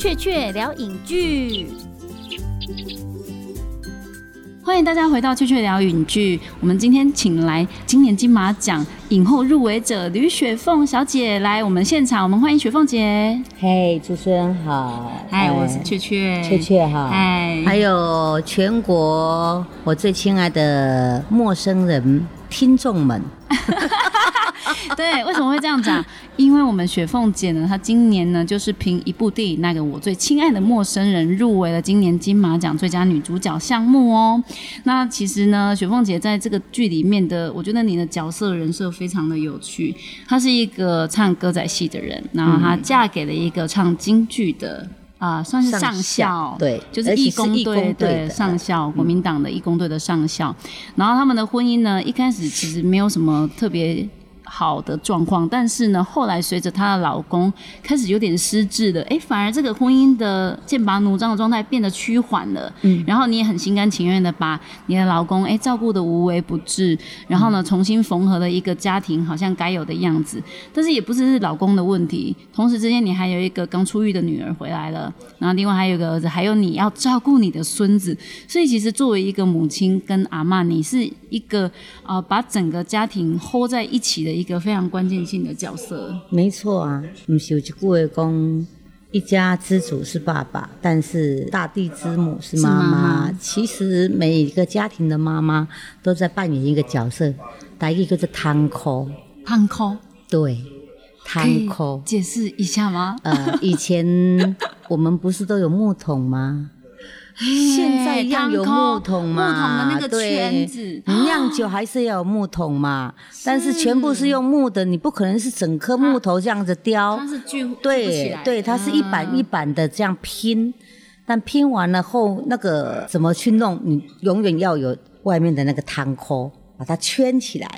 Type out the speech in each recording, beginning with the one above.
雀雀聊影剧。欢迎大家回到《雀雀聊影剧》。我们今天请来今年金马奖影后入围者吕雪凤小姐来我们现场，我们欢迎雪凤姐。嘿，主持人好，嗨，我是雀雀，雀雀哈，嗨，还有全国我最亲爱的陌生人听众们。对，为什么会这样讲？因为我们雪凤姐呢，她今年呢就是凭一部电影《那个我最亲爱的陌生人》入围了今年金马奖最佳女主角项目哦。那其实呢，雪凤姐在这个剧里面的，我觉得你的角色人设非常的有趣。她是一个唱歌仔戏的人，然后她嫁给了一个唱京剧的啊，算是上校，对，就是义工队的上校，国民党的义工队的上校。然后他们的婚姻呢，一开始其实没有什么特别。好的状况，但是呢，后来随着她的老公开始有点失智了，哎，反而这个婚姻的剑拔弩张的状态变得趋缓了。嗯，然后你也很心甘情愿的把你的老公哎照顾的无微不至，然后呢重新缝合了一个家庭，好像该有的样子。但是也不是是老公的问题，同时之间你还有一个刚出狱的女儿回来了，然后另外还有一个儿子，还有你要照顾你的孙子，所以其实作为一个母亲跟阿妈，你是一个啊把整个家庭 hold 在一起的。一个非常关键性的角色，没错啊。不是有一句话讲，一家之主是爸爸，但是大地之母是妈妈。其实每一个家庭的妈妈都在扮演一个角色，第一个是汤扣，汤扣，对，汤口，解释一下吗？呃，以前我们不是都有木桶吗？现在一样有木桶嘛？对，你酿酒还是要有木桶嘛？但是全部是用木的，你不可能是整颗木头这样子雕。它是聚对对，它是一板一板的这样拼，但拼完了后那个怎么去弄？你永远要有外面的那个汤壳把它圈起来。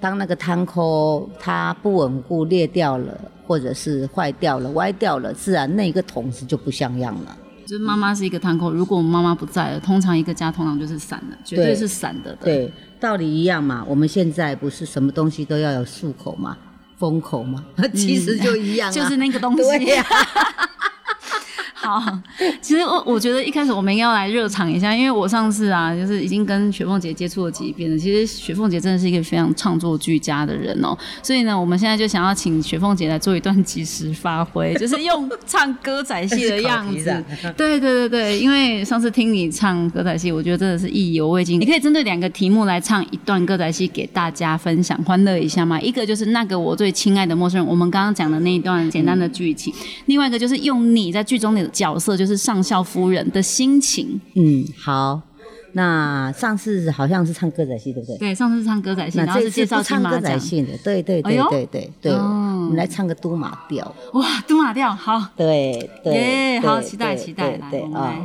当那个汤壳它不稳固裂掉了，或者是坏掉了、歪掉了，自然那个桶子就不像样了。就是妈妈是一个堂口，如果我们妈妈不在了，通常一个家通常就是散的，绝对是散的。对，道理一样嘛。我们现在不是什么东西都要有漱口嘛，封口嘛，其实就一样，就是那个东西。好，其实我我觉得一开始我们要来热场一下，因为我上次啊，就是已经跟雪凤姐接触了几遍了。其实雪凤姐真的是一个非常创作俱佳的人哦，所以呢，我们现在就想要请雪凤姐来做一段即时发挥，就是用唱歌仔戏的样 子。对对对对，因为上次听你唱歌仔戏，我觉得真的是意犹未尽。你可以针对两个题目来唱一段歌仔戏给大家分享欢乐一下吗？一个就是那个我最亲爱的陌生人，我们刚刚讲的那一段简单的剧情；另外一个就是用你在剧中的。角色就是上校夫人的心情。嗯，好。那上次好像是唱歌仔戏，对不对？对，上次是唱歌仔戏，然后是介绍唱歌仔戏的。对对对对对对。我们来唱个都马调。哇，都马调，好。对对。好，期待期待，来，我们来。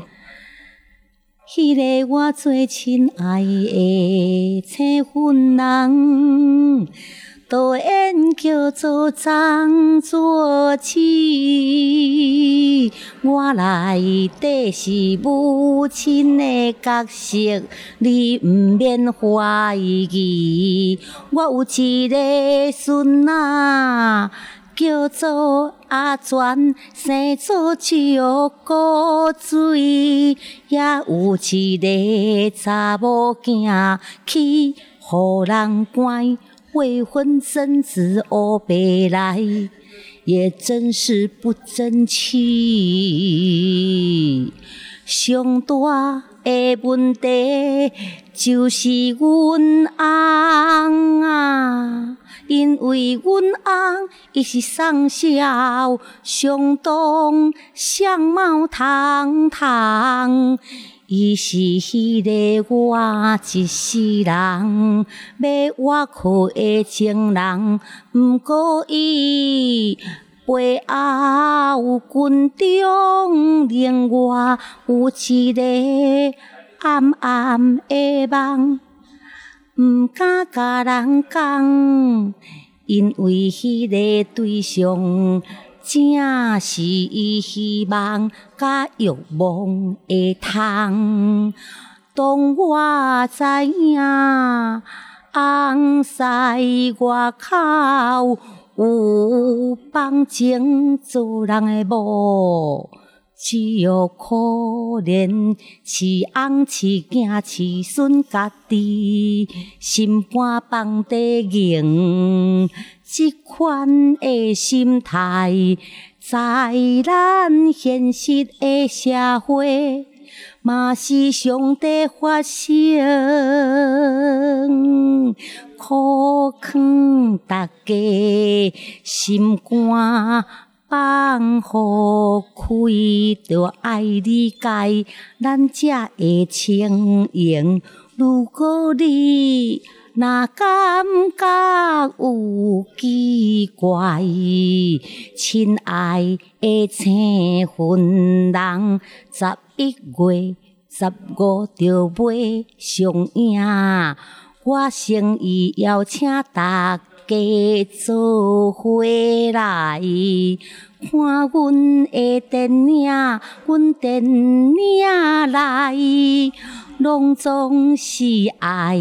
迄个我最亲爱的青婚人。导演叫做张作起，我来底是母亲的角色，你毋免怀疑。我有一个孙仔，叫做阿全，生做石古水，也有一个查某囝，去互人关。未婚生子哦，白来也真是不争气。上大的问题就是阮翁啊，因为阮翁伊是上校，相当相貌堂堂。伊是迄个我一世人要我靠的情人，毋过伊背后有军中另外有一个暗暗的梦，毋敢甲人讲，因为迄个对象。正是伊希望甲欲望的通。当我知影红西外口有放情做人的某，只有可怜饲昂饲囝饲孙家己心肝放地硬，即款的心态，在咱现实的社会，嘛是上帝发生，苦劝大家心肝。放好开，着爱理解咱才会清闲。如果你那感觉有奇怪，亲爱的青云人，十一月十五就要上映，我诚意邀请大。家做伙来看阮的电影，阮电影来，拢总是爱，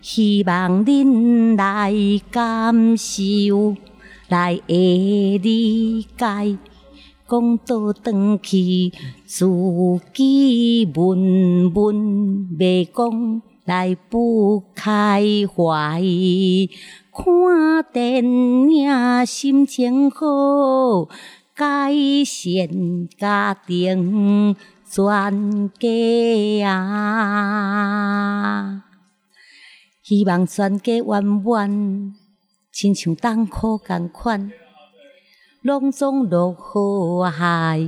希望恁来感受，来会理解。讲倒转去，自己闷闷袂讲，来不开怀。看电影心情好，改善家庭全家啊！希望全家圆圆，亲像冬苦共款，拢总落好海。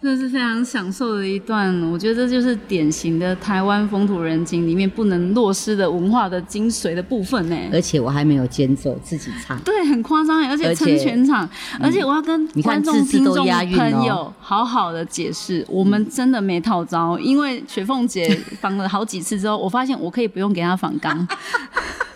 真的是非常享受的一段，我觉得这就是典型的台湾风土人情里面不能落失的文化的精髓的部分呢。而且我还没有间奏，自己唱。对，很夸张，而且撑全场。而且我要跟观众、听众朋友好好的解释，我们真的没套招，因为雪凤姐 仿了好几次之后，我发现我可以不用给她仿钢。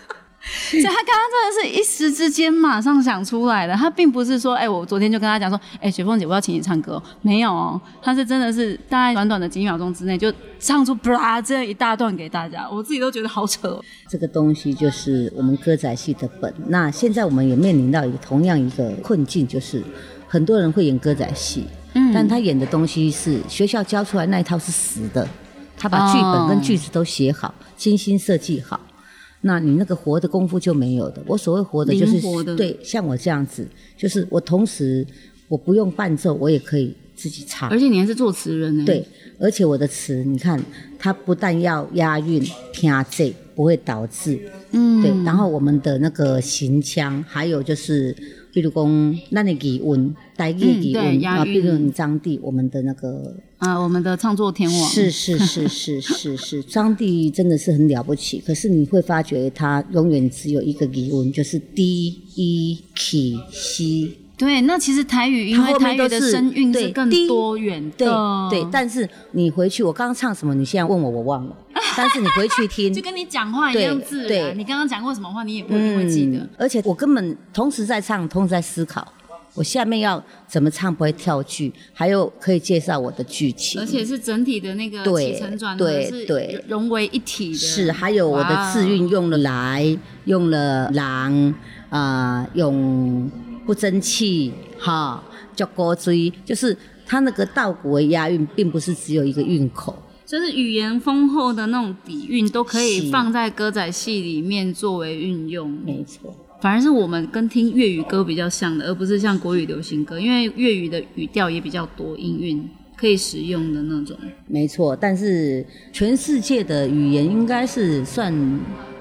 所以 他刚刚真的是一时之间马上想出来的，他并不是说，哎，我昨天就跟他讲说，哎，雪凤姐，我要请你唱歌，没有哦，他是真的是大概短短的几秒钟之内就唱出 啪这一大段给大家，我自己都觉得好扯。这个东西就是我们歌仔戏的本。那现在我们也面临到一个同样一个困境，就是很多人会演歌仔戏，嗯，但他演的东西是学校教出来那一套是死的，他把剧本跟句子都写好，精心设计好。那你那个活的功夫就没有的。我所谓活的，就是对像我这样子，就是我同时我不用伴奏，我也可以自己唱。而且你还是作词人呢。对，而且我的词，你看，它不但要押韵、听字，不会倒字。嗯。对，然后我们的那个行腔，还有就是。比如讲，那的语文，台语语文啊，比如张帝，我们的那个啊，我们的创作天王，是是是是是是，张帝真的是很了不起。可是你会发觉，他永远只有一个语文，就是 D E K C。对，那其实台语因为台语的声韵是更多元的，对。但是你回去，我刚刚唱什么？你现在问我，我忘了。但是你回去听，就跟你讲话一样自然。你刚刚讲过什么话，你也不一定会记得。而且我根本同时在唱，同时在思考，我下面要怎么唱不会跳句，还有可以介绍我的剧情。而且是整体的那个起承转合是融为一体的。是，还有我的字韵用了来，用了狼啊，用。不争气，哈，叫高追，就是它那个稻谷的押韵，并不是只有一个韵口，就是语言丰厚的那种底蕴，都可以放在歌仔戏里面作为运用。没错，反而是我们跟听粤语歌比较像的，而不是像国语流行歌，因为粤语的语调也比较多音韵可以使用的那种。没错，但是全世界的语言应该是算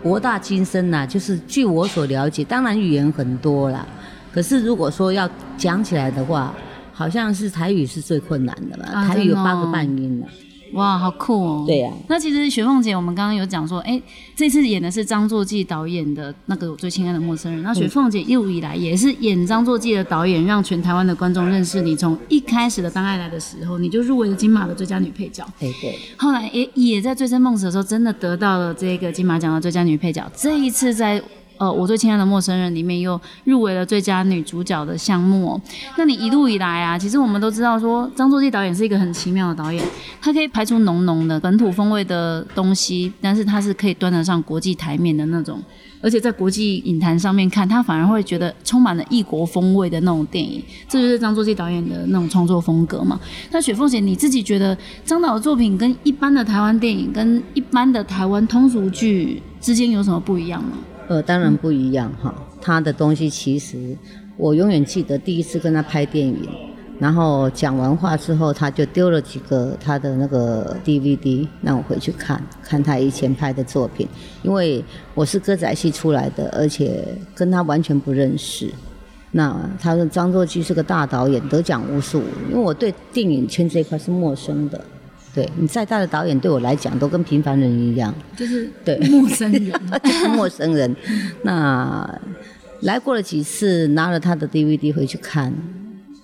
博大精深啦，就是据我所了解，当然语言很多啦。可是如果说要讲起来的话，好像是台语是最困难的了。台语有八个半音呢。哇，好酷哦！对呀。那其实雪凤姐，我们刚刚有讲说，哎，这次演的是张作骥导演的那个《我最亲爱的陌生人》。那雪凤姐一路以来也是演张作骥的导演，让全台湾的观众认识你。从一开始的《当爱来的时候》，你就入围了金马的最佳女配角。对对。后来也也在《醉生梦死》的时候，真的得到了这个金马奖的最佳女配角。这一次在呃《我最亲爱的陌生人》里面又入围了最佳女主角的项目哦。那你一路以来啊，其实我们都知道说张作骥导演是一个很奇妙的导演，他可以拍出浓浓的本土风味的东西，但是他是可以端得上国际台面的那种。而且在国际影坛上面看，他反而会觉得充满了异国风味的那种电影，这就是张作骥导演的那种创作风格嘛。那雪凤姐，你自己觉得张导的作品跟一般的台湾电影、跟一般的台湾通俗剧之间有什么不一样吗？呃，当然不一样哈。他的东西其实，我永远记得第一次跟他拍电影。然后讲完话之后，他就丢了几个他的那个 DVD 让我回去看看他以前拍的作品。因为我是歌仔戏出来的，而且跟他完全不认识。那他说张作骥是个大导演，得奖无数。因为我对电影圈这一块是陌生的。对你再大的导演，对我来讲都跟平凡人一样，就是对陌生人，就是陌生人。那来过了几次，拿了他的 DVD 回去看。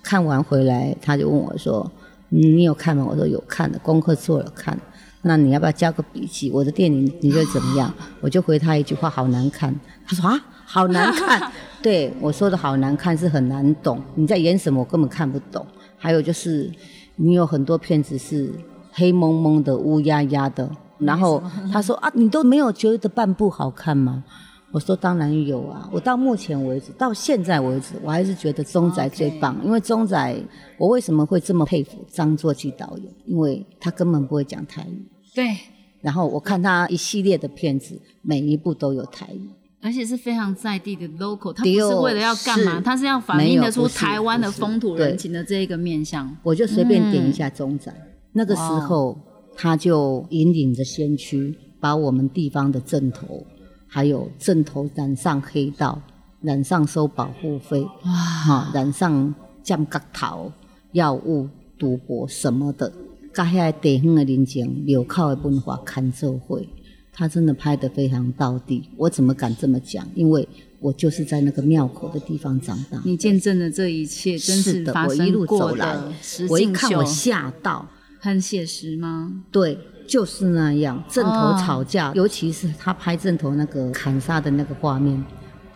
看完回来，他就问我说：“你有看吗？”我说：“有看的，功课做了看。那你要不要交个笔记？我的电影你觉得怎么样？”我就回他一句话：“好难看。”他说：“啊，好难看。”对我说的好难看是很难懂，你在演什么我根本看不懂。还有就是你有很多片子是黑蒙蒙的、乌压压的。然后 他说：“啊，你都没有觉得半部好看吗？”我说当然有啊！我到目前为止，到现在为止，我还是觉得钟仔最棒。因为钟仔，我为什么会这么佩服张作骥导演？因为他根本不会讲台语。对。然后我看他一系列的片子，每一部都有台语，而且是非常在地的 local。他不是为了要干嘛？他是要反映得出台湾的风土人情的这一个面相。我就随便点一下钟仔，那个时候他就引领着先驱，把我们地方的镇头。还有镇头染上黑道，染上收保护费，哈，染上降格头、药物、赌博什么的，甲遐地方的人情、流靠的文化看社会，他真的拍得非常到底。我怎么敢这么讲？因为我就是在那个庙口的地方长大。你见证了这一切真实发生过的我一看我吓到，很写实吗？对。就是那样，正头吵架，尤其是他拍正头那个砍杀的那个画面，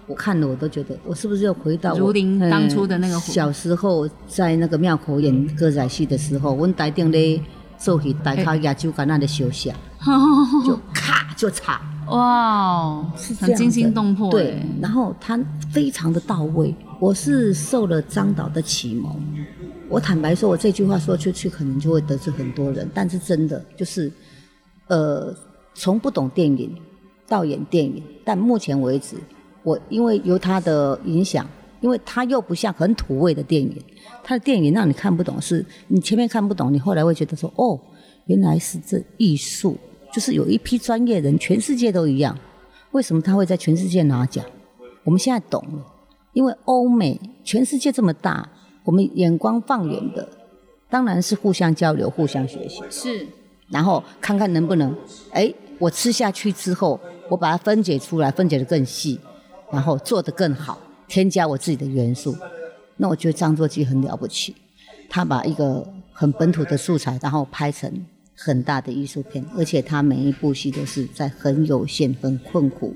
我看了我都觉得，我是不是又回到如林当初的那个小时候在那个庙口演歌仔戏的时候，我们台顶咧做戏，大靠亚洲在那里休息，就咔就插，哇，是很惊心动魄，对，然后他非常的到位，我是受了张导的启蒙。我坦白说，我这句话说出去，可能就会得罪很多人。但是真的就是，呃，从不懂电影到演电影，但目前为止，我因为有他的影响，因为他又不像很土味的电影，他的电影让你看不懂，是你前面看不懂，你后来会觉得说，哦，原来是这艺术，就是有一批专业人，全世界都一样，为什么他会在全世界拿奖？我们现在懂了，因为欧美全世界这么大。我们眼光放远的，当然是互相交流、互相学习。是，然后看看能不能，哎，我吃下去之后，我把它分解出来，分解的更细，然后做得更好，添加我自己的元素。那我觉得张作骥很了不起，他把一个很本土的素材，然后拍成很大的艺术片，而且他每一部戏都是在很有限、很困苦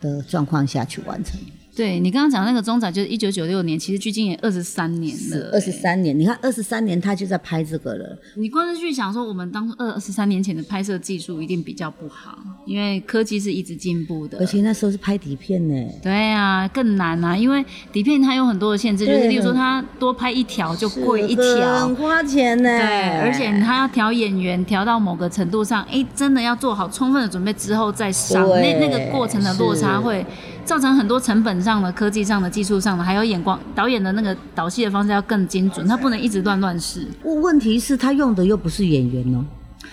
的状况下去完成。对你刚刚讲那个中仔，就是一九九六年，其实距今也二十三年了。二十三年，你看二十三年他就在拍这个了。你光是去想说，我们当二二十三年前的拍摄技术一定比较不好，因为科技是一直进步的。而且那时候是拍底片呢。对啊，更难啊，因为底片它有很多的限制，就是例如说它多拍一条就贵一条，很花钱呢。对，而且它要调演员，调到某个程度上，哎，真的要做好充分的准备之后再上，那那个过程的落差会。造成很多成本上的、科技上的、技术上的，还有眼光导演的那个导戏的方式要更精准，他不能一直乱乱试。问题是，他用的又不是演员哦。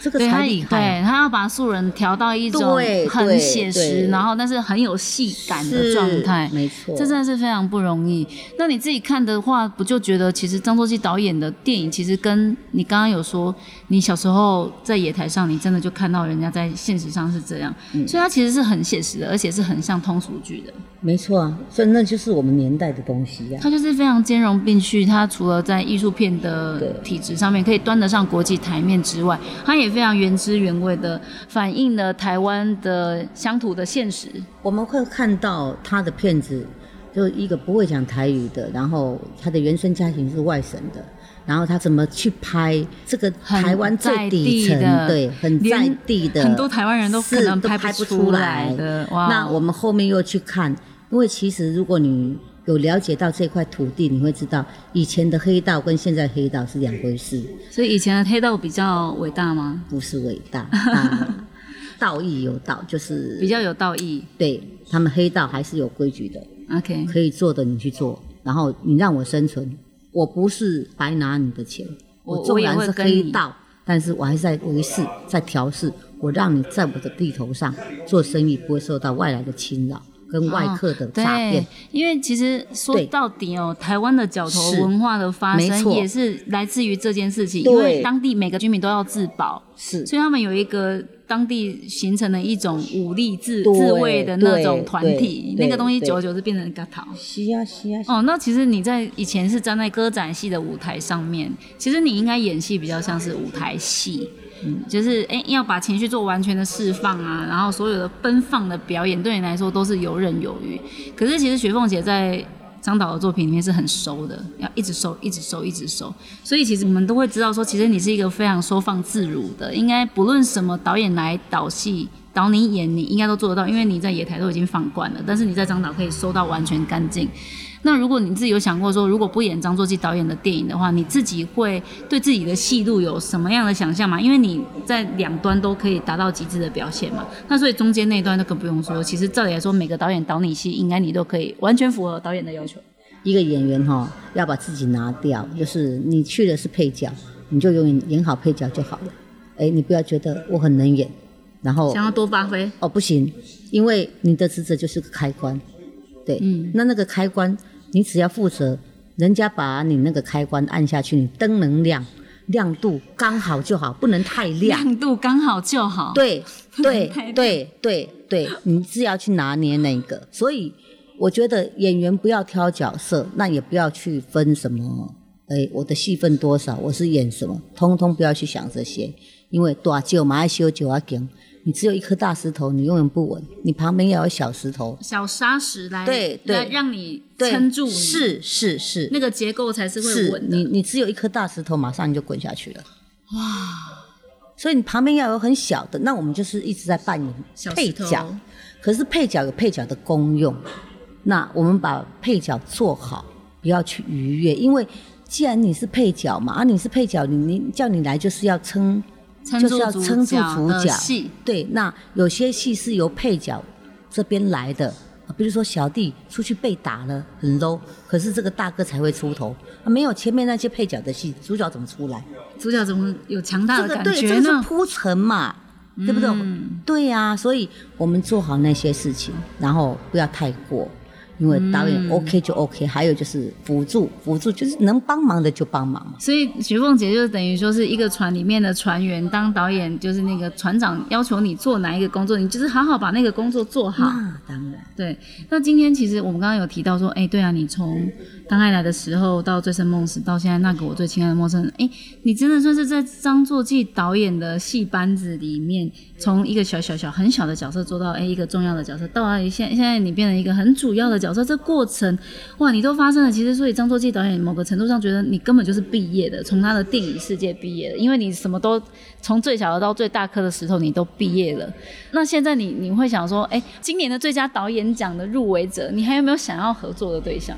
这个才厉害，对他要把素人调到一种很写实，然后但是很有戏感的状态，没错，这真的是非常不容易。那你自己看的话，不就觉得其实张作骥导演的电影，其实跟你刚刚有说，你小时候在野台上，你真的就看到人家在现实上是这样，所以他其实是很写实的，而且是很像通俗剧的。没错啊，所以那就是我们年代的东西呀、它就是非常兼容并蓄。它除了在艺术片的体质上面可以端得上国际台面之外，它也非常原汁原味的反映了台湾的乡土的现实。我们会看到他的片子，就一个不会讲台语的，然后他的原生家庭是外省的，然后他怎么去拍这个台湾最底层对，很在地的，很多台湾人都可是能拍不都拍不出来来的哇那我们后面又去看，因为其实如果你有了解到这块土地，你会知道以前的黑道跟现在黑道是两回事，所以以前的黑道比较伟大吗？不是伟大。啊道义有道，就是 比较有道义。对他们黑道还是有规矩的。OK，可以做的你去做，然后你让我生存，我不是白拿你的钱，我纵然是黑道，但是我还是在维持、在调试，我让你在我的地头上做生意，不会受到外来的侵扰跟外客的诈骗。因为其实说到底哦，台湾的角头文化的发生也是来自于这件事情，因为当地每个居民都要自保，是。所以他们有一个当地形成了一种武力自对自卫的那种对团体，那个东西对久而久之变成嘎桃。是啊是啊，哦，那其实你在以前是站在歌仔戏的舞台上面，其实你应该演戏比较像是舞台戏，嗯，就是哎、要把情绪做完全的释放啊，然后所有的奔放的表演对你来说都是游刃有余。可是其实雪凤姐在张导的作品里面是很收的，要一直收，一直收，一直收。所以其实我们都会知道说，其实你是一个非常收放自如的，应该不论什么导演来导戏。导你演，你应该都做得到，因为你在野台都已经放惯了。但是你在张导可以收到完全干净。那如果你自己有想过说，如果不演张作骥导演的电影的话，你自己会对自己的戏路有什么样的想象吗？因为你在两端都可以达到极致的表现嘛。那所以中间那一段就更不用说。其实照理来说，每个导演导你戏，应该你都可以完全符合导演的要求。一个演员哈、要把自己拿掉，就是你去的是配角，你就永远演好配角就好了。哎，你不要觉得我很能演，然后想要多发挥，哦，不行，因为你的职责就是个开关，对，嗯那那个开关你只要负责，人家把你那个开关按下去，你灯能亮，亮度刚好就好，不能太亮。亮度刚好就好。，对对对对对，你是要去拿捏那个，所以我觉得演员不要挑角色，那也不要去分什么，哎，我的戏份多少，我是演什么，通通不要去想这些，因为大舅嘛爱修酒啊劲，你只有一颗大石头，你永远不稳，你旁边要有小石头，小沙石来对对来让你撑住你，是是是，那个结构才是会稳的。你你只有一颗大石头，马上你就滚下去了。哇！所以你旁边要有很小的，那我们就是一直在扮演配角。可是配角有配角的功用，那我们把配角做好，不要去逾越，因为既然你是配角嘛，啊，你是配角，你你叫你来就是要撑，就是要撑住主角戏。对，那有些戏是由配角这边来的，啊比如说小弟出去被打了，很 low，可是这个大哥才会出头，啊、没有前面那些配角的戏，主角怎么出来？主角怎么有强大的感这个对，觉这个是呢？铺陈嘛，对不对？嗯对呀、所以我们做好那些事情，然后不要太过，因为导演嗯 OK 就 OK，、还有就是辅助，辅助就是能帮忙的就帮忙嘛。所以徐凤姐就等于说是一个船里面的船员，当导演就是那个船长要求你做哪一个工作，你就是好好把那个工作做好。那当然，对，那今天其实我们刚刚有提到说，哎、对啊，你从当爱来的时候到醉生梦死，到现在那个我最亲爱的陌生人，哎、你真的算是在张作骥导演的戏班子里面，从一个小小小很小的角色做到哎、一个重要的角色，到啊现现在你变成一个很主要的角色，这过程哇，你都发生了。其实所以张作骥导演某个程度上觉得你根本就是毕业的，从他的电影世界毕业的，因为你什么都从最小的到最大颗的石头你都毕业了。那现在你你会想说，哎、今年的最佳导演奖的入围者，你还有没有想要合作的对象？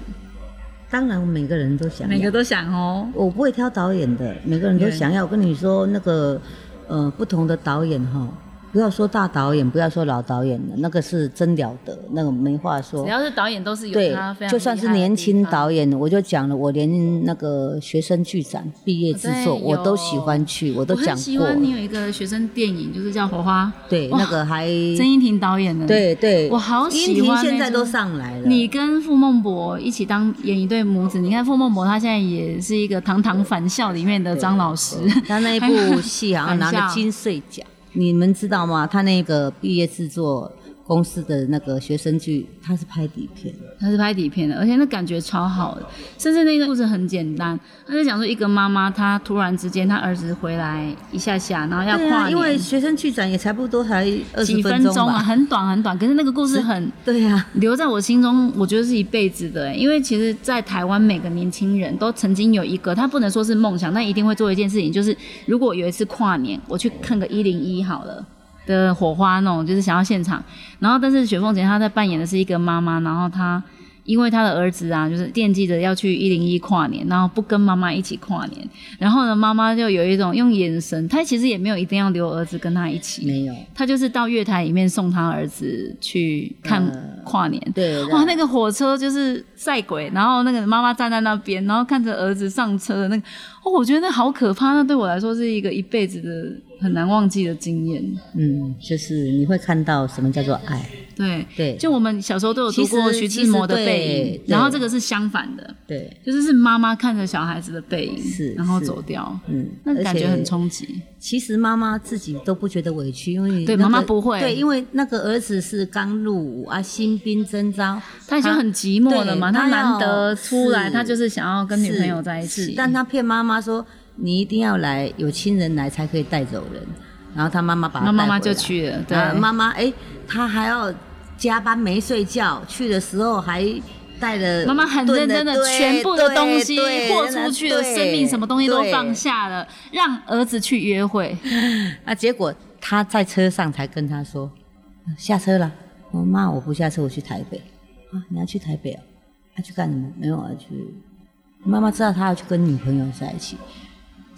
当然我每个人都想要，每个都想哦。我不会挑导演的，每个人都想要。我跟你说，那个呃，不同的导演哈，不要说大导演，不要说老导演了，那个是真了得，那个没话说只。要是导演，都是有对他非，常就算是年轻导演，我就讲了，我连那个学生剧展毕业制作我都喜欢去，我都讲过。喜欢你有一个学生电影，就是叫《火花对，那个还曾荫庭导演的。，对对，我好喜欢那个庭现在都上来了。你跟傅孟博一起当演一对母子，你看傅孟博他现在也是一个《堂堂返校》里面的张老师。他那一部戏好像 拿了金穗奖，你们知道吗？他那个毕业制作公司的那个学生剧，他是拍底片，他是拍底片的，而且那感觉超好的。甚至那个故事很简单，他就讲说一个妈妈，她突然之间她儿子回来一下下，然后要跨年，因为学生剧展也差不多才二十几分钟啊，很短很短。可是那个故事很 对呀，留在我心中，我觉得是一辈子的。因为其实，在台湾每个年轻人都曾经有一个，他不能说是梦想，但一定会做一件事情，就是如果有一次跨年，我去看个一零一好了。的火花那种，就是想要现场。然后，但是雪凤姐她在扮演的是一个妈妈，然后她因为她的儿子啊，就是惦记着要去一零一跨年，然后不跟妈妈一起跨年。然后呢，妈妈就有一种用眼神，她其实也没有一定要留儿子跟她一起，没有，她就是到月台里面送她儿子去看跨年。对，哇，那个火车就是赛鬼，然后那个妈妈站在那边，然后看着儿子上车的那个，哦，我觉得那好可怕，那对我来说是一个一辈子的。很难忘记的经验，嗯，就是你会看到什么叫做爱，对对，就我们小时候都有读过徐志摩的背影，然后这个是相反的，对，就是是妈妈看着小孩子的背影，是，然后走掉，嗯，那感觉很冲击。其实妈妈自己都不觉得委屈，因为对妈妈不会，对，因为那个儿子是刚入伍啊，新兵征召，他已经很寂寞了嘛，他难得出来，他就是想要跟女朋友在一起，但他骗妈妈说。你一定要来，有亲人来才可以带走人。然后他妈妈把他妈妈就去了。对，妈妈哎，他还要加班没睡觉，去的时候还带了妈妈很认真的全部的东西豁出去的，生命什么东西都放下了，让儿子去约会。啊，结果他在车上才跟他说下车了。我妈我不下车，我去台北。啊，你要去台北啊？他去干什么？没有啊，去。妈妈知道他要去跟女朋友在一起。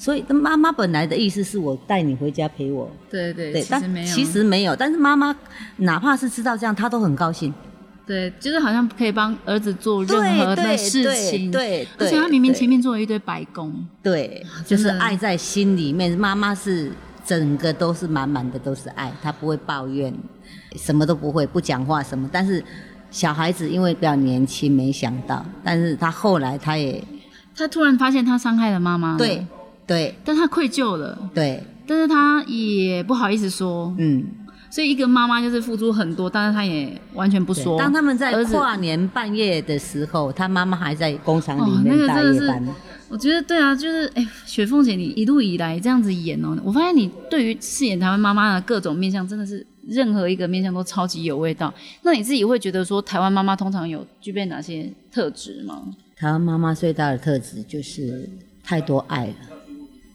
所以，妈妈本来的意思是我带你回家陪我。对对对，但其实没有。但是妈妈哪怕是知道这样，她都很高兴。对，就是好像可以帮儿子做任何的事情。对，而且他明明前面做了一堆白工。对，就是爱在心里面。妈妈是整个都是满满的都是爱，她不会抱怨，什么都不会，不讲话什么。但是小孩子因为比较年轻，没想到。但是他后来他也，他突然发现他伤害了妈妈。对。对，但他愧疚了。对，但是他也不好意思说。嗯，所以一个妈妈就是付出很多，但是她也完全不说。当他们在跨年半夜的时候，他妈妈还在工厂里面大夜班。我觉得对啊，就是哎，雪凤姐，你一路以来这样子演哦，我发现你对于饰演台湾妈妈的各种面相，真的是任何一个面相都超级有味道。那你自己会觉得说，台湾妈妈通常有具备哪些特质吗？台湾妈妈最大的特质就是太多爱了。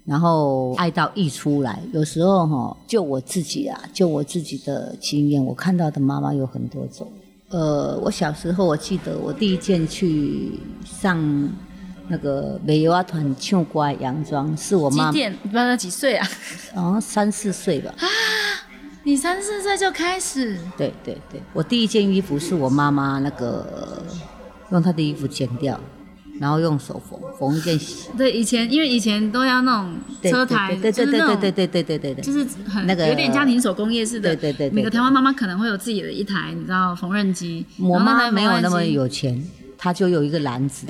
然后爱到溢出来，有时候哈，就我自己啊，就我自己的经验，我看到的妈妈有很多种。呃，我小时候我记得我第一件去上那个美游啊团唱歌洋装，是我妈。几点？不知道几岁啊？哦，三四岁吧。啊，你三四岁就开始？对对对，我第一件衣服是我妈妈那个用她的衣服剪掉。然后用手缝缝一件，对，以前因为以前都要那种车台，对对对对对对对对对对，就是很那个有点家庭手工业式的，对对对，每个台湾妈妈可能会有自己的一台，你知道缝纫机。我妈没有那么有钱，她就有一个篮子，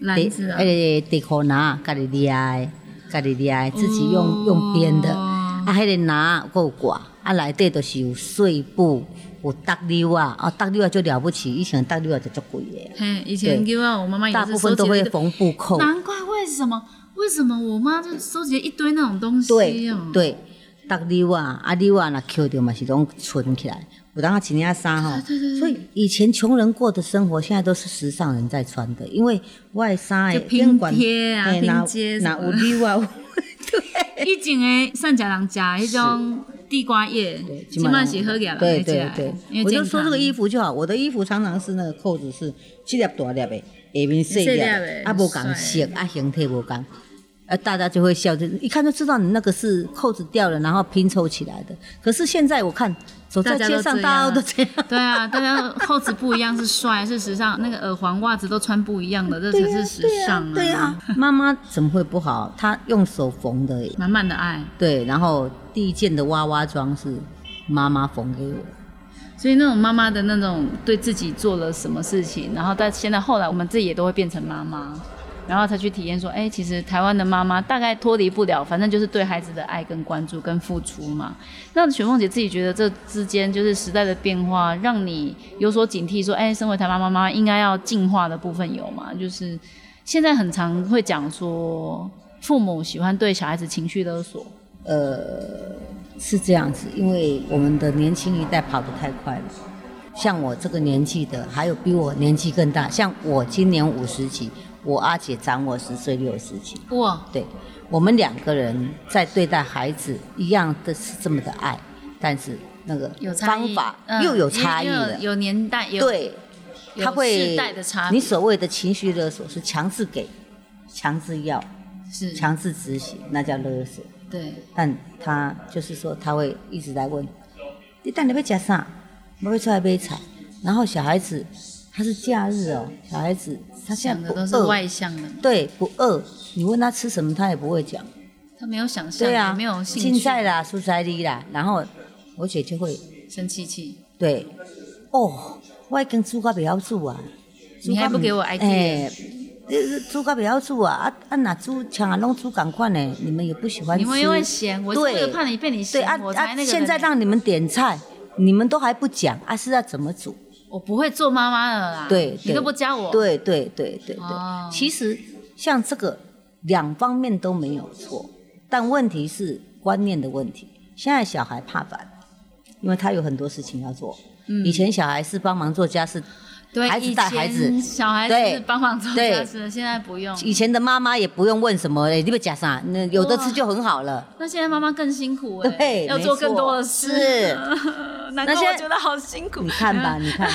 篮子，哎，得可拿，家里厉害，家里厉害，自己用用编的，啊，还得拿够挂，啊，内底都是有碎布。有搭溜啊，啊搭溜啊就了不起，以前搭溜啊就足贵的。嘿，以前溜啊，我妈妈也大部分都会缝布扣。难怪为什么？为什么我妈就收集一堆那种东西？对对，搭溜啊，啊溜啊，那扣掉嘛是拢存起来。有当下几年衫哈，所以以前穷人过的生活，现在都是时尚人在穿的，因为外衫诶，拼贴啊，拼接那有溜啊。对，以前诶，上家人食迄种。地瓜叶，起码是喝起来对对对，我就说这个衣服就好。我的衣服常常是那个扣子是七粒大粒的，下面细粒，啊无共色，啊形体无共，呃大家就会笑，就一看就知道你那个是扣子掉了，然后拼凑起来的。可是现在我看。走在街上，大家都这样。对啊，大家扣子不一样是帅是时尚，那个耳环袜子都穿不一样的，这才是时尚啊！对啊，妈妈怎么会不好？她用手缝的，满满的爱。对，然后第一件的娃娃装是妈妈缝给我，所以那种妈妈的那种对自己做了什么事情，然后但现在后来我们自己也都会变成妈妈。然后才去体验说，哎，其实台湾的妈妈大概脱离不了，反正就是对孩子的爱跟关注跟付出嘛。那雪凤姐自己觉得这之间就是时代的变化，让你有所警惕，说，哎，身为台湾妈妈应该要进化的部分有吗？就是现在很常会讲说，父母喜欢对小孩子情绪勒索。呃，是这样子，因为我们的年轻一代跑得太快了。像我这个年纪的，还有比我年纪更大，像我今年五十几，我阿姐长我十岁六十几。哇，对，我们两个人在对待孩子一样的是这么的爱，但是那个方法又有差异了，有年代有，对，他会代的差你所谓的情绪勒索是强制给、强制要、是。强制执行，那叫勒索。对，但他就是说他会一直在问，你到底要吃啥？我会出来买菜，然后小孩子他是假日哦，小孩子他现在不饿，外向的，对，不饿。你问他吃什么，他也不会讲，他没有想象，对啊，没有兴趣。青菜啦，蔬菜粒啦，然后我姐就会生气气。对，哦，我已经煮到不要煮啊，你还不给我 idea？煮到不要煮啊，啊啊哪煮像啊弄煮赶快呢？你们也不喜欢吃，你们因为嫌，我是怕你被你嫌，我才那个。现在让你们点菜。你们都还不讲啊？是要怎么煮？我不会做妈妈的啦。对，你都不教我。对对对对对。其实像这个两方面都没有错，但问题是观念的问题。现在小孩怕烦，因为他有很多事情要做。嗯。以前小孩是帮忙做家事。孩子带孩子，小孩子帮忙做家事，现在不用。以前的妈妈也不用问什么，哎，你不讲啥，那有的吃就很好了。那现在妈妈更辛苦，对，要做更多的事。难怪我觉得好辛苦。你看吧，你看，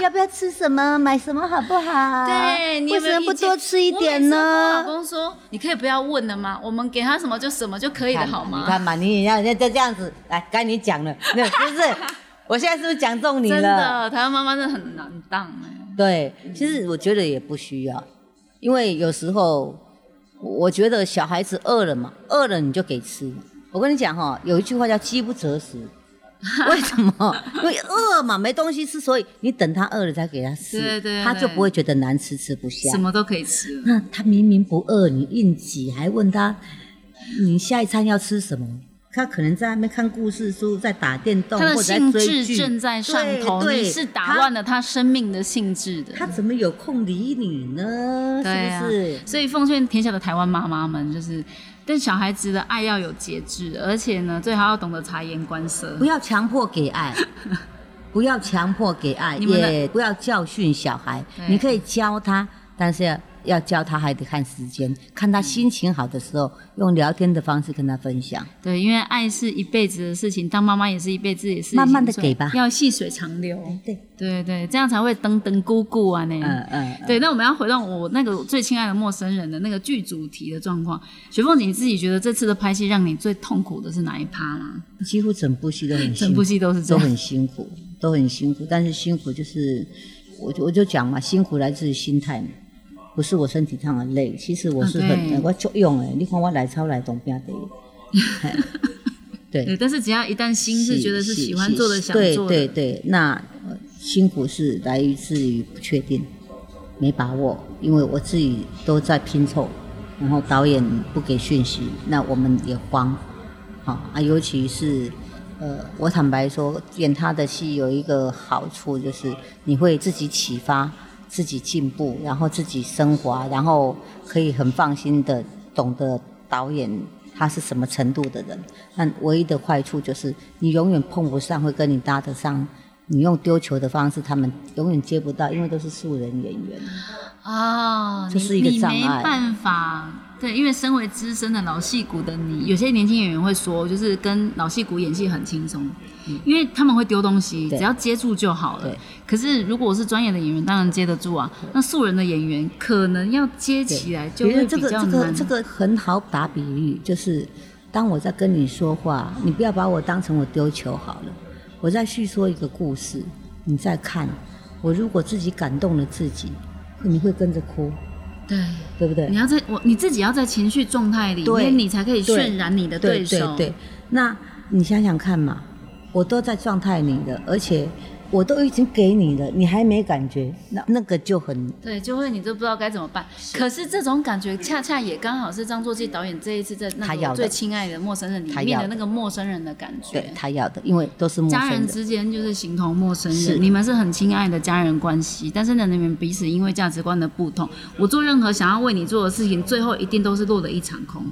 要不要吃什么，买什么好不好？对，为什么不多吃一点呢？我老公说，你可以不要问了吗？我们给他什么就什么就可以了，好吗？你看吧，你要要这样子，来，该你讲了，是不是？我现在是不是讲中你了？真的，台湾妈妈真的很难当哎。对，其实我觉得也不需要，因为有时候我觉得小孩子饿了嘛，饿了你就给吃。我跟你讲哈，有一句话叫饥不择食。为什么？因为饿嘛，没东西吃，所以你等他饿了再给他吃，对对，他就不会觉得难吃，吃不下。什么都可以吃。那他明明不饿，你硬挤，还问他你下一餐要吃什么？他可能在那边看故事书，在打电动，或者在追剧，正在上头。你是打乱了他生命的性质的。他怎么有空理你呢？是不是？所以奉劝天下的台湾妈妈们，就是对小孩子的爱要有节制，而且呢，最好要懂得察言观色，不要强迫给爱，不要强迫给爱，也不要教训小孩。你可以教他，但是要。教他还得看时间，看他心情好的时候，用聊天的方式跟他分享。对，因为爱是一辈子的事情，当妈妈也是一辈子的事情。慢慢的给吧，要细水长流。对对对，这样才会登登姑姑啊那。嗯嗯。对，那我们要回到我那个最亲爱的陌生人的那个剧主题的状况。雪凤姐，你自己觉得这次的拍戏让你最痛苦的是哪一趴吗？几乎整部戏都很，整部戏都是都很辛苦，都很辛苦。但是辛苦就是，我就我就讲嘛，辛苦来自于心态嘛。不是我身体上的累，其实我是很我作用诶。你看我来超来东边的，对。对，但是只要一旦心是觉得是喜欢做的、想做的，对对对，那辛苦是来自于不确定、没把握，因为我自己都在拼凑，然后导演不给讯息，那我们也慌。好啊，尤其是呃，我坦白说，演他的戏有一个好处，就是你会自己启发。自己进步，然后自己升华，然后可以很放心的懂得导演他是什么程度的人。但唯一的坏处就是，你永远碰不上会跟你搭得上。你用丢球的方式，他们永远接不到，因为都是素人演员。啊，这是一个障碍。没办法，对，因为身为资深的老戏骨的你，有些年轻演员会说，就是跟老戏骨演戏很轻松，因为他们会丢东西，只要接住就好了。可是如果我是专业的演员，当然接得住啊。那素人的演员可能要接起来就会比较难。这个这个很好打比喻，就是当我在跟你说话，你不要把我当成我丢球好了。我在叙说一个故事，你再看。我如果自己感动了自己。你会跟着哭，对对不对？你要在我你自己要在情绪状态里面，你才可以渲染你的对手。对对，那你想想看嘛，我都在状态里的，而且我都已经给你了，你还没感觉，那那个就很对，就会你都不知道该怎么办。可是这种感觉恰恰也刚好是张作骥导演这一次在那个最亲爱的陌生人里面的那个陌生人的感觉对觉。他要的，因为都是陌家人家人。之间就是形同陌生人，你们是很亲爱的家人关系，但是呢，你们彼此因为价值观的不同，我做任何想要为你做的事情，最后一定都是落得一场空。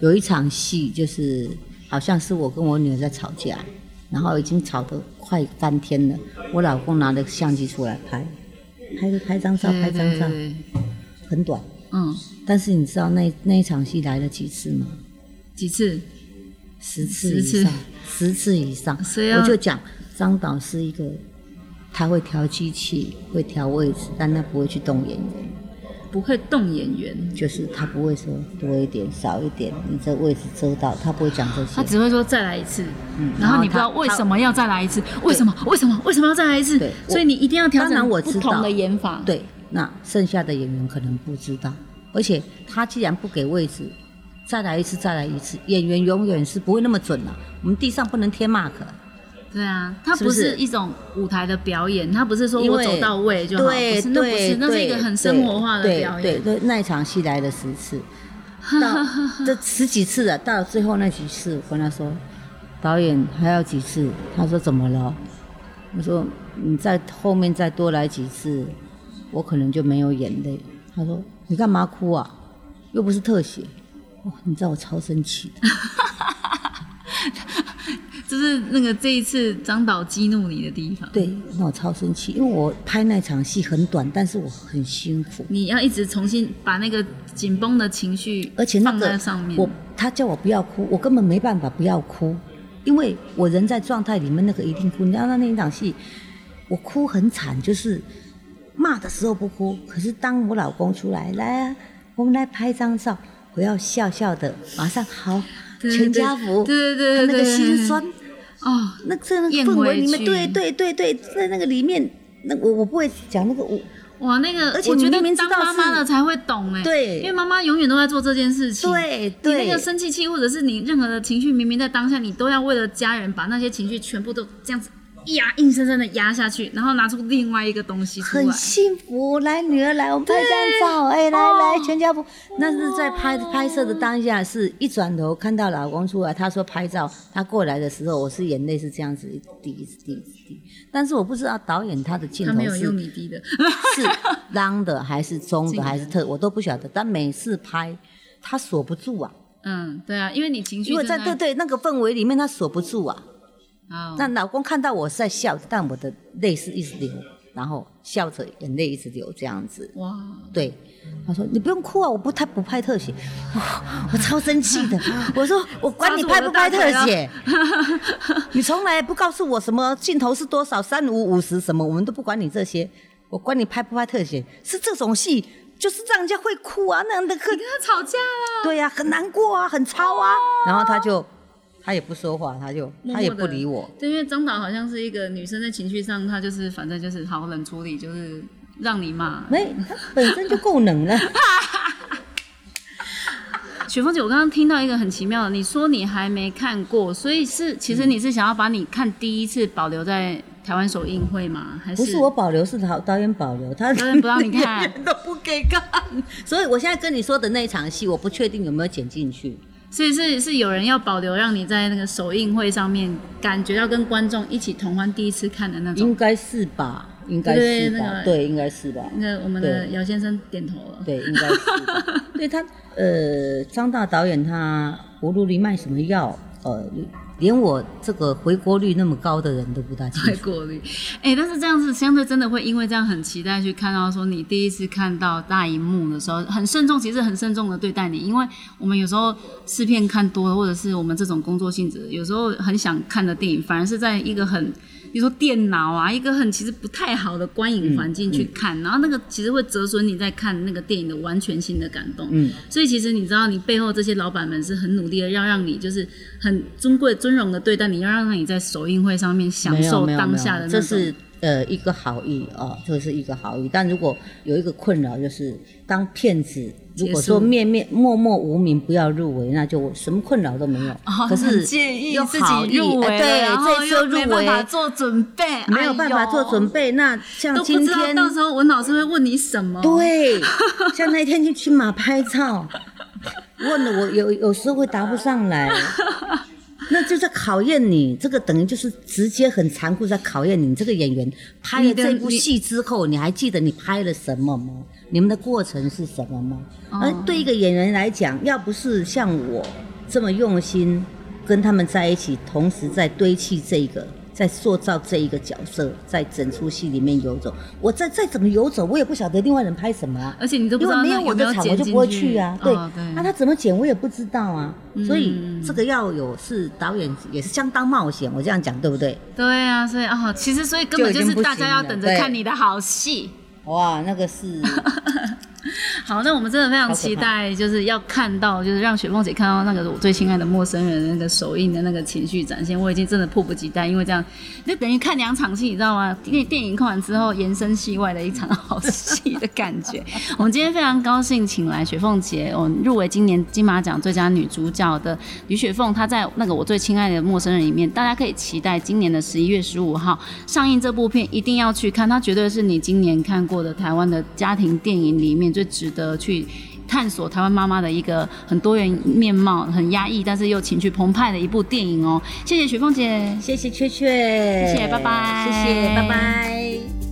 有一场戏，就是好像是我跟我女儿在吵架，然后已经吵得快翻天了。我老公拿着相机出来拍，拍个拍张照，拍张照，很短。嗯，但是你知道那那一场戏来了几次吗？几次？十次以上，十次以上。我就讲张导是一个，他会调机器，会调位置，但他不会去动演员。不会动演员，就是他不会说多一点少一点，你这位置遮到，他不会讲这些。他只会说再来一次，嗯然后你不知道为什么要再来一次，为什么？为什么？为什么要再来一次对？所以你一定要调整我不同的演法。对，那剩下的演员可能不知道，而且他既然不给位置，再来一次，再来一次，演员永远是不会那么准了、我们地上不能贴 mark，对啊，它不是一种舞台的表演，它不是说我走到位就好，不对是，那不是，那是一个很生活化的表演。对对，那一场戏来了十次，到这十几次了，到最后那几次，我跟他说，导演还要几次？他说怎么了？我说你在后面再多来几次，我可能就没有眼泪。他说你干嘛哭啊？又不是特写。哇，你知道我超生气的。就是那个这一次张导激怒你的地方。对，那我超生气，因为我拍那场戏很短，但是我很辛苦。你要一直重新把那个紧绷的情绪，而且那个在上面。我他叫我不要哭，我根本没办法不要哭，因为我人在状态里面，那个一定哭。你知道那那一场戏，我哭很惨，就是骂的时候不哭，可是当我老公出来，来啊，我们来拍张照，我要笑笑的，马上好，全家福，对对对他那个对对心酸，哦，那在那个氛围里面，对对对对，在那个里面，那我我不会讲那个我。哇，那个而且我觉得当妈妈是的才会懂哎，对因为妈妈永远都在做这件事情。对你那个生气气，或者是你任何的情绪，明明在当下，你都要为了家人把那些情绪全部都这样子压，硬生生的压下去，然后拿出另外一个东西出来很。幸福，来女儿来，我们拍张照，哎、来哦来，全家福。那是在拍拍摄的当下，是一转头看到老公出来，他说拍照，他过来的时候，我是眼泪是这样子一滴一滴一滴，但是我不知道导演他的镜头他没有用是你滴的，是浪的还是中还是特，我都不晓得。但每次拍，他锁不住啊，嗯，对啊，因为你情绪因为在对对那个氛围里面，他锁不住啊。好那老公看到我是在笑，但我的泪是一直流，然后笑着眼泪一直流这样子。哇，对，他说你不用哭啊，我不太不拍特写，哇 我超生气的。我说我管你拍不拍特写，你从来不告诉我什么镜头是多少，三五五十什么，我们都不管你这些，我管你拍不拍特写，是这种戏就是让人家会哭啊，那样的。很跟他吵架了，对呀、很难过啊，很超啊，然后他就他也不说话，他就他也不理我。对，因为张导好像是一个女生在情绪上，他就是反正就是好冷处理，就是让你骂。没，他本身就够冷了。雪峰姐，我刚刚听到一个很奇妙的，你说你还没看过，所以是其实你是想要把你看第一次保留在台湾首映会吗？还是不是我保留，是导导演保留，他导演不让你看 都不给看。所以我现在跟你说的那一场戏，我不确定有没有剪进去。所以是是有人要保留，让你在那个首映会上面感觉到跟观众一起同欢第一次看的那种。应该是吧？应该是吧？对那个对，应该是吧？那个我们的姚先生点头了。对，应该是吧。对他，呃，张大导演他葫芦里卖什么药？呃，连我这个回国率那么高的人都不大清太楚。过滤，哎、但是这样子相对真的会因为这样很期待去看到说你第一次看到大荧幕的时候，很慎重，其实很慎重的对待你，因为我们有时候试片看多了，或者是我们这种工作性质，有时候很想看的电影，反而是在一个很。比如说电脑啊，一个很其实不太好的观影环境去看，然后那个其实会折损你在看那个电影的完全性的感动。嗯，所以其实你知道，你背后这些老板们是很努力的，要让你就是很尊贵、尊荣的对待你，要让你在首映会上面享受当下的那种。这是呃一个好意哦，这是一个好意。但如果有一个困扰，就是当骗子如果说面面默默无名不要入围，那就什么困扰都没有。哦可是很介意自己入围对，这次又入围没办法，做准备，没有办法做准备，备。那像今天，到时候文老师会问你什么。对，像那天去骑马拍照，问了我有有时候会答不上来。那就在考验你，这个等于就是直接很残酷在考验你这个演员拍了这部你戏之后，你还记得你拍了什么吗？你们的过程是什么吗？哦而对一个演员来讲，要不是像我这么用心跟他们在一起，同时在堆砌这个，在塑造这一个角色，在整出戏里面游走，我再再怎么游走，我也不晓得另外人拍什么啊。而且你都不知道因为没有我的场，我就不会去啊。对，那他怎么剪我也不知道啊。所以嗯这个要有是导演也是相当冒险，我这样讲对不对？对啊，所以啊、其实所以根本就是大家要等着看你的好戏。哇，那个是 好，那我们真的非常期待，就是要看到，就是让雪凤姐看到那个我最亲爱的陌生人那个首映的那个情绪展现。我已经真的迫不及待，因为这样就等于看两场戏，你知道吗？电电影看完之后，延伸戏外的一场好戏的感觉。我们今天非常高兴，请来雪凤姐，我们入围今年金马奖最佳女主角的吕雪凤，她在那个我最亲爱的陌生人里面，大家可以期待今年的十一月十五号上映这部片，一定要去看，它绝对是你今年看过的台湾的家庭电影里面最值得去。探索台湾妈妈的一个很多元面貌、很压抑，但是又情绪澎湃的一部电影哦。谢谢雪凤姐。谢谢雀雀，谢谢拜拜谢谢，拜拜。